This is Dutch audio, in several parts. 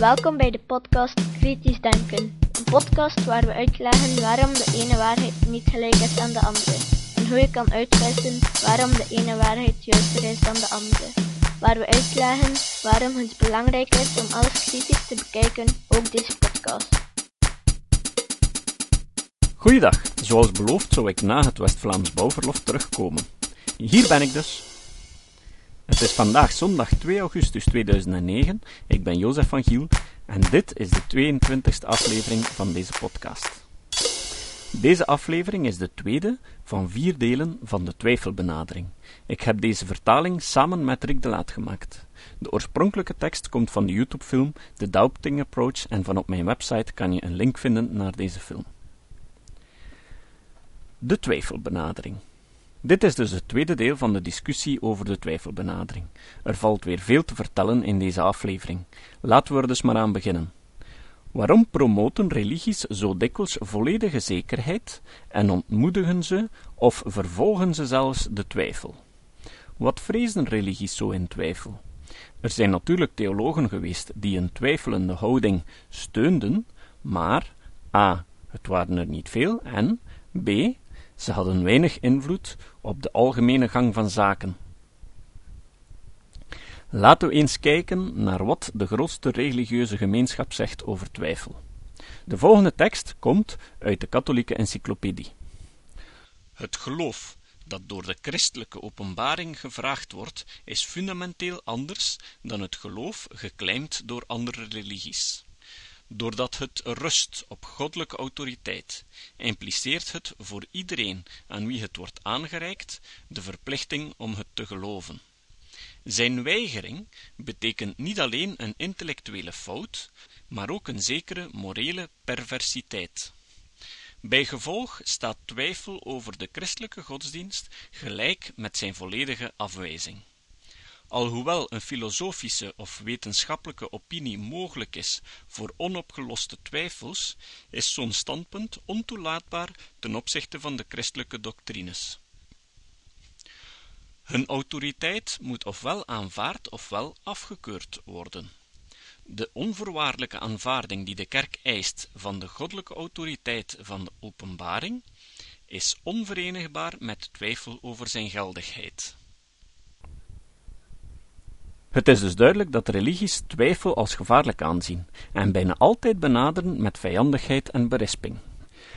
Welkom bij de podcast Kritisch Denken. Een podcast waar we uitleggen waarom de ene waarheid niet gelijk is aan de andere. En hoe je kan uitwissen waarom de ene waarheid juister is dan de andere. Waar we uitleggen waarom het belangrijk is om alles kritisch te bekijken, ook deze podcast. Goeiedag, zoals beloofd zou ik na het West-Vlaams bouwverlof terugkomen. Hier ben ik dus. Het is vandaag zondag 2 augustus 2009. Ik ben Jozef van Giel en dit is de 22e aflevering van deze podcast. Deze aflevering is de tweede van vier delen van de twijfelbenadering. Ik heb deze vertaling samen met Rick de Laat gemaakt. De oorspronkelijke tekst komt van de YouTube-film The Doubting Approach en van op mijn website kan je een link vinden naar deze film. De twijfelbenadering. Dit is dus het tweede deel van de discussie over de twijfelbenadering. Er valt weer veel te vertellen in deze aflevering. Laten we er dus maar aan beginnen. Waarom promoten religies zo dikwijls volledige zekerheid en ontmoedigen ze of vervolgen ze zelfs de twijfel? Wat vrezen religies zo in twijfel? Er zijn natuurlijk theologen geweest die een twijfelende houding steunden, maar a. het waren er niet veel en b. ze hadden weinig invloed op de algemene gang van zaken. Laten we eens kijken naar wat de grootste religieuze gemeenschap zegt over twijfel. De volgende tekst komt uit de katholieke encyclopedie. Het geloof dat door de christelijke openbaring gevraagd wordt, is fundamenteel anders dan het geloof geclaimd door andere religies. Doordat het rust op goddelijke autoriteit, impliceert het voor iedereen aan wie het wordt aangereikt de verplichting om het te geloven. Zijn weigering betekent niet alleen een intellectuele fout, maar ook een zekere morele perversiteit. Bijgevolg staat twijfel over de christelijke godsdienst gelijk met zijn volledige afwijzing. Alhoewel een filosofische of wetenschappelijke opinie mogelijk is voor onopgeloste twijfels, is zo'n standpunt ontoelaatbaar ten opzichte van de christelijke doctrines. Hun autoriteit moet ofwel aanvaard ofwel afgekeurd worden. De onvoorwaardelijke aanvaarding die de kerk eist van de goddelijke autoriteit van de openbaring is onverenigbaar met twijfel over zijn geldigheid. Het is dus duidelijk dat religies twijfel als gevaarlijk aanzien en bijna altijd benaderen met vijandigheid en berisping.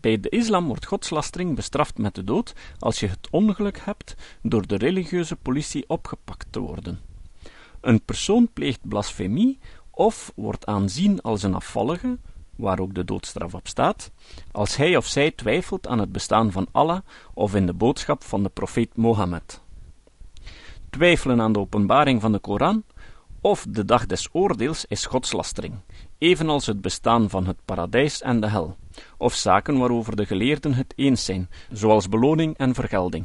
Bij de islam wordt godslastering bestraft met de dood als je het ongeluk hebt door de religieuze politie opgepakt te worden. Een persoon pleegt blasfemie of wordt aanzien als een afvallige, waar ook de doodstraf op staat, als hij of zij twijfelt aan het bestaan van Allah of in de boodschap van de profeet Mohammed. Twijfelen aan de openbaring van de Koran of de dag des oordeels is godslastering, evenals het bestaan van het paradijs en de hel, of zaken waarover de geleerden het eens zijn, zoals beloning en vergelding.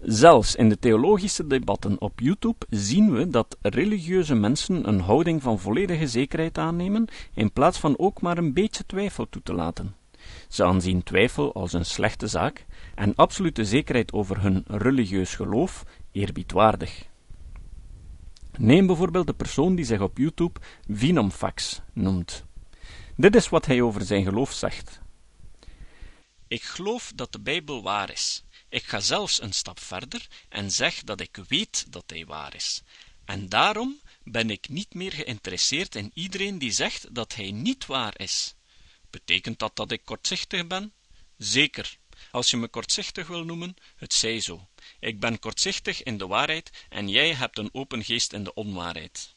Zelfs in de theologische debatten op YouTube zien we dat religieuze mensen een houding van volledige zekerheid aannemen, in plaats van ook maar een beetje twijfel toe te laten. Ze aanzien twijfel als een slechte zaak en absolute zekerheid over hun religieus geloof eerbiedwaardig. Neem bijvoorbeeld de persoon die zich op YouTube Vinomfax noemt. Dit is wat hij over zijn geloof zegt. Ik geloof dat de Bijbel waar is. Ik ga zelfs een stap verder en zeg dat ik weet dat hij waar is. En daarom ben ik niet meer geïnteresseerd in iedereen die zegt dat hij niet waar is. Betekent dat dat ik kortzichtig ben? Zeker. Als je me kortzichtig wil noemen, het zij zo. Ik ben kortzichtig in de waarheid en jij hebt een open geest in de onwaarheid.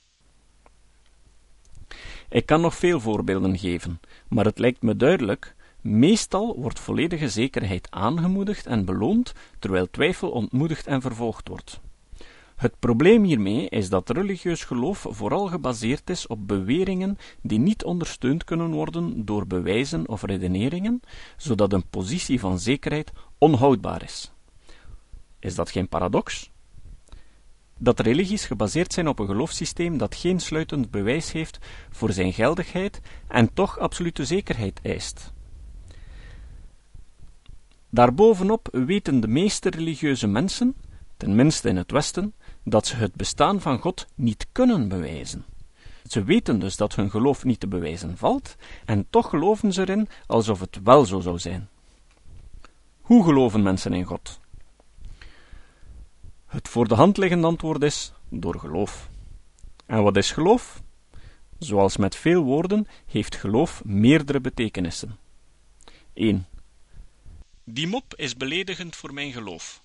Ik kan nog veel voorbeelden geven, maar het lijkt me duidelijk Meestal wordt volledige zekerheid aangemoedigd en beloond, terwijl twijfel ontmoedigd en vervolgd wordt. Het probleem hiermee is dat religieus geloof vooral gebaseerd is op beweringen die niet ondersteund kunnen worden door bewijzen of redeneringen, zodat een positie van zekerheid onhoudbaar is. Is dat geen paradox? Dat religies gebaseerd zijn op een geloofssysteem dat geen sluitend bewijs heeft voor zijn geldigheid en toch absolute zekerheid eist. Daarbovenop weten de meeste religieuze mensen, tenminste in het Westen, dat ze het bestaan van God niet kunnen bewijzen. Ze weten dus dat hun geloof niet te bewijzen valt, en toch geloven ze erin alsof het wel zo zou zijn. Hoe geloven mensen in God? Het voor de hand liggende antwoord is door geloof. En wat is geloof? Zoals met veel woorden heeft geloof meerdere betekenissen. 1. Die mop is beledigend voor mijn geloof.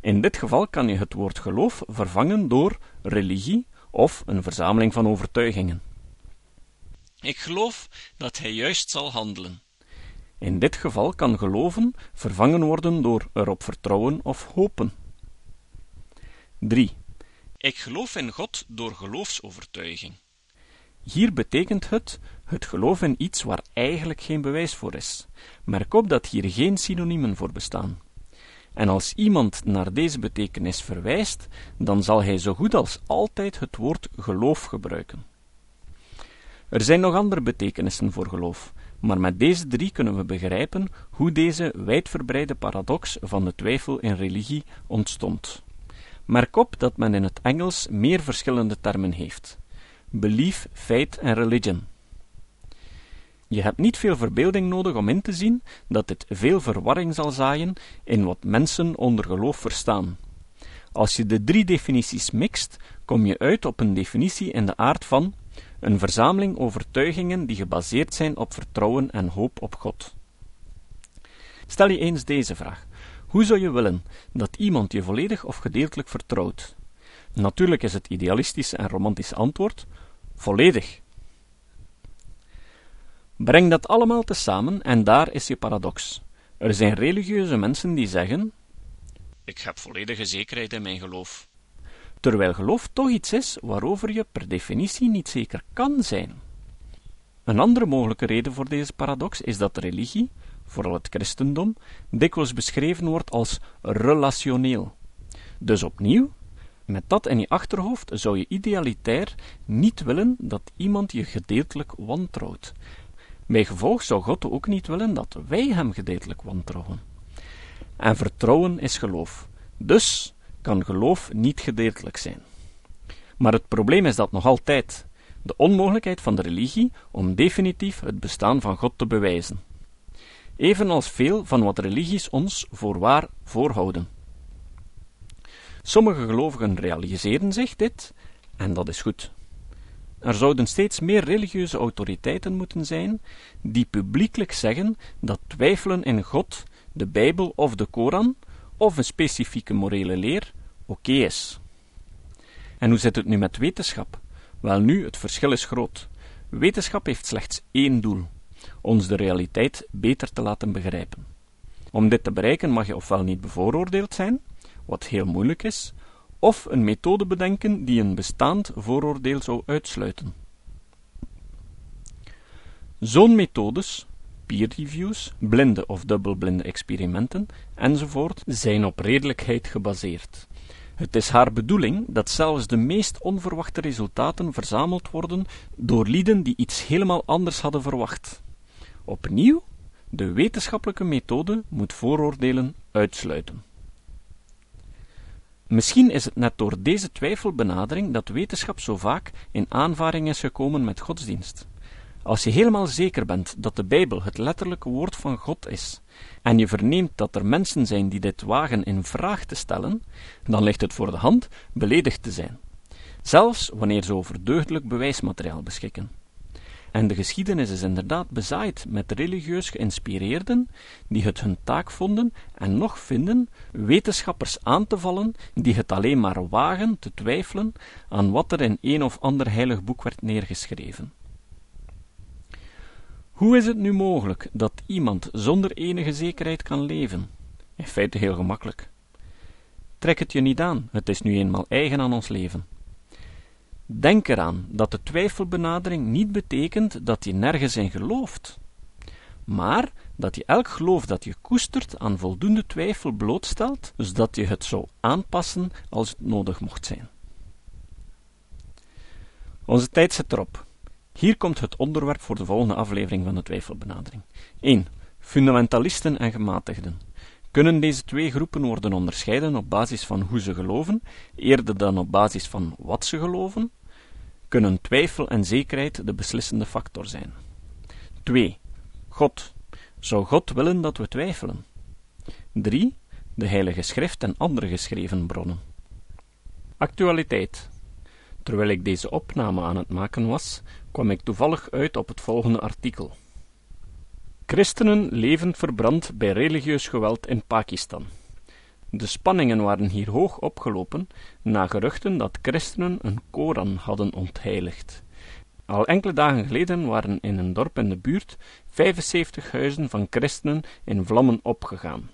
In dit geval kan je het woord geloof vervangen door religie of een verzameling van overtuigingen. Ik geloof dat hij juist zal handelen. In dit geval kan geloven vervangen worden door erop vertrouwen of hopen. 3. Ik geloof in God door geloofsovertuiging. Hier betekent het het geloof in iets waar eigenlijk geen bewijs voor is. Merk op dat hier geen synoniemen voor bestaan. En als iemand naar deze betekenis verwijst, dan zal hij zo goed als altijd het woord geloof gebruiken. Er zijn nog andere betekenissen voor geloof, maar met deze drie kunnen we begrijpen hoe deze wijdverbreide paradox van de twijfel in religie ontstond. Merk op dat men in het Engels meer verschillende termen heeft: belief, faith en religion. Je hebt niet veel verbeelding nodig om in te zien dat dit veel verwarring zal zaaien in wat mensen onder geloof verstaan. Als je de drie definities mixt, kom je uit op een definitie in de aard van een verzameling overtuigingen die gebaseerd zijn op vertrouwen en hoop op God. Stel je eens deze vraag: hoe zou je willen dat iemand je volledig of gedeeltelijk vertrouwt? Natuurlijk is het idealistische en romantische antwoord volledig. Breng dat allemaal tezamen en daar is je paradox. Er zijn religieuze mensen die zeggen: Ik heb volledige zekerheid in mijn geloof. Terwijl geloof toch iets is waarover je per definitie niet zeker kan zijn. Een andere mogelijke reden voor deze paradox is dat religie, vooral het christendom, dikwijls beschreven wordt als relationeel. Dus opnieuw, met dat in je achterhoofd zou je idealitair niet willen dat iemand je gedeeltelijk wantrouwt. Bij gevolg zou God ook niet willen dat wij hem gedeeltelijk wantrouwen. En vertrouwen is geloof. Dus kan geloof niet gedeeltelijk zijn. Maar het probleem is dat nog altijd de onmogelijkheid van de religie om definitief het bestaan van God te bewijzen. Evenals veel van wat religies ons voor waar voorhouden. Sommige gelovigen realiseren zich dit, en dat is goed. Er zouden steeds meer religieuze autoriteiten moeten zijn die publiekelijk zeggen dat twijfelen in God, de Bijbel of de Koran of een specifieke morele leer oké is. En hoe zit het nu met wetenschap? Wel nu, het verschil is groot. Wetenschap heeft slechts één doel: ons de realiteit beter te laten begrijpen. Om dit te bereiken mag je ofwel niet bevooroordeeld zijn, wat heel moeilijk is, of een methode bedenken die een bestaand vooroordeel zou uitsluiten. Zo'n methodes, peer reviews, blinde of dubbelblinde experimenten enzovoort, zijn op redelijkheid gebaseerd. Het is haar bedoeling dat zelfs de meest onverwachte resultaten verzameld worden door lieden die iets helemaal anders hadden verwacht. Opnieuw, de wetenschappelijke methode moet vooroordelen uitsluiten. Misschien is het net door deze twijfelbenadering dat wetenschap zo vaak in aanvaring is gekomen met godsdienst. Als je helemaal zeker bent dat de Bijbel het letterlijke woord van God is, en je verneemt dat er mensen zijn die dit wagen in vraag te stellen, dan ligt het voor de hand beledigd te zijn, zelfs wanneer ze over deugdelijk bewijsmateriaal beschikken. En de geschiedenis is inderdaad bezaaid met religieus geïnspireerden die het hun taak vonden en nog vinden wetenschappers aan te vallen die het alleen maar wagen te twijfelen aan wat er in een of ander heilig boek werd neergeschreven. Hoe is het nu mogelijk dat iemand zonder enige zekerheid kan leven? In feite heel gemakkelijk. Trek het je niet aan, het is nu eenmaal eigen aan ons leven. Denk eraan dat de twijfelbenadering niet betekent dat je nergens in gelooft, maar dat je elk geloof dat je koestert aan voldoende twijfel blootstelt, zodat je het zou aanpassen als het nodig mocht zijn. Onze tijd zit erop. Hier komt het onderwerp voor de volgende aflevering van de twijfelbenadering. 1. Fundamentalisten en gematigden. Kunnen deze twee groepen worden onderscheiden op basis van hoe ze geloven, eerder dan op basis van wat ze geloven? Kunnen twijfel en zekerheid de beslissende factor zijn. 2. God. Zou God willen dat we twijfelen? 3. De Heilige Schrift en andere geschreven bronnen. Actualiteit. Terwijl ik deze opname aan het maken was, kwam ik toevallig uit op het volgende artikel. Christenen levend verbrand bij religieus geweld in Pakistan. De spanningen waren hier hoog opgelopen na geruchten dat christenen een Koran hadden ontheiligd. Al enkele dagen geleden waren in een dorp in de buurt 75 huizen van christenen in vlammen opgegaan.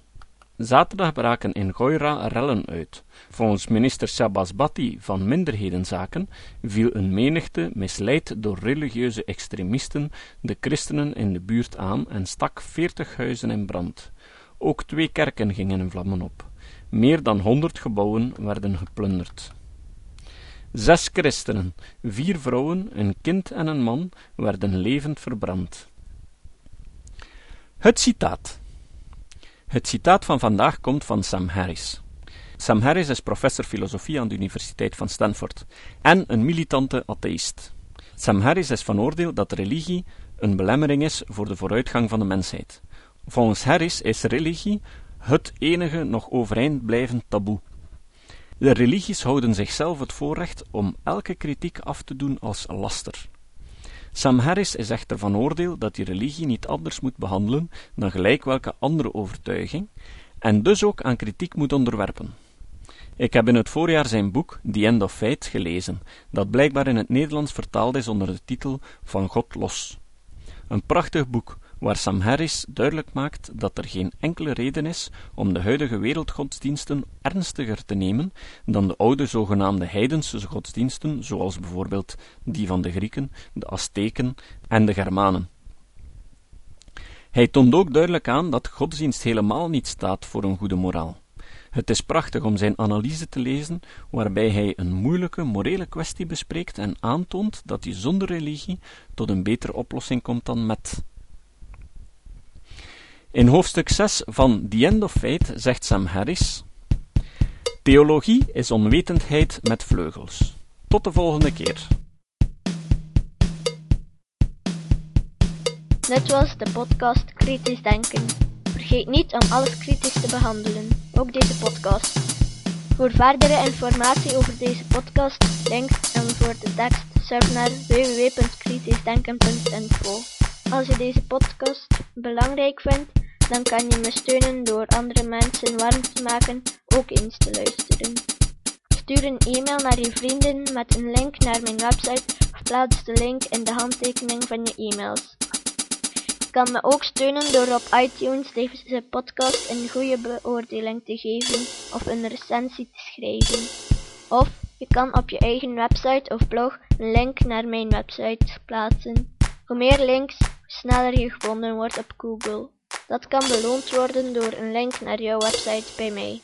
Zaterdag braken in Goira rellen uit. Volgens minister Shabazz Bhatti van Minderhedenzaken viel een menigte, misleid door religieuze extremisten, de christenen in de buurt aan en stak veertig huizen in brand. Ook twee kerken gingen in vlammen op. Meer dan honderd gebouwen werden geplunderd. Zes christenen, vier vrouwen, een kind en een man werden levend verbrand. Het citaat. Het citaat van vandaag komt van Sam Harris. Sam Harris is professor filosofie aan de Universiteit van Stanford en een militante atheïst. Sam Harris is van oordeel dat religie een belemmering is voor de vooruitgang van de mensheid. Volgens Harris is religie het enige nog overeind blijvend taboe. De religies houden zichzelf het voorrecht om elke kritiek af te doen als laster. Sam Harris is echter van oordeel dat die religie niet anders moet behandelen dan gelijk welke andere overtuiging, en dus ook aan kritiek moet onderwerpen. Ik heb in het voorjaar zijn boek The End of Faith gelezen, dat blijkbaar in het Nederlands vertaald is onder de titel Van God los. Een prachtig boek, waar Sam Harris duidelijk maakt dat er geen enkele reden is om de huidige wereldgodsdiensten ernstiger te nemen dan de oude zogenaamde heidense godsdiensten, zoals bijvoorbeeld die van de Grieken, de Azteken en de Germanen. Hij toont ook duidelijk aan dat godsdienst helemaal niet staat voor een goede moraal. Het is prachtig om zijn analyse te lezen, waarbij hij een moeilijke morele kwestie bespreekt en aantoont dat hij zonder religie tot een betere oplossing komt dan met. In hoofdstuk 6 van The End of Faith zegt Sam Harris: Theologie is onwetendheid met vleugels. Tot de volgende keer. Dit was de podcast Kritisch Denken. Vergeet niet om alles kritisch te behandelen, ook deze podcast. Voor verdere informatie over deze podcast, links en voor de tekst, surf naar www.kritischdenken.info. Als je deze podcast belangrijk vindt, dan kan je me steunen door andere mensen warm te maken ook eens te luisteren. Stuur een e-mail naar je vrienden met een link naar mijn website of plaats de link in de handtekening van je e-mails. Je kan me ook steunen door op iTunes deze podcast een goede beoordeling te geven of een recensie te schrijven. Of je kan op je eigen website of blog een link naar mijn website plaatsen. Hoe meer links, hoe sneller je gevonden wordt op Google. Dat kan beloond worden door een link naar jouw website bij mij.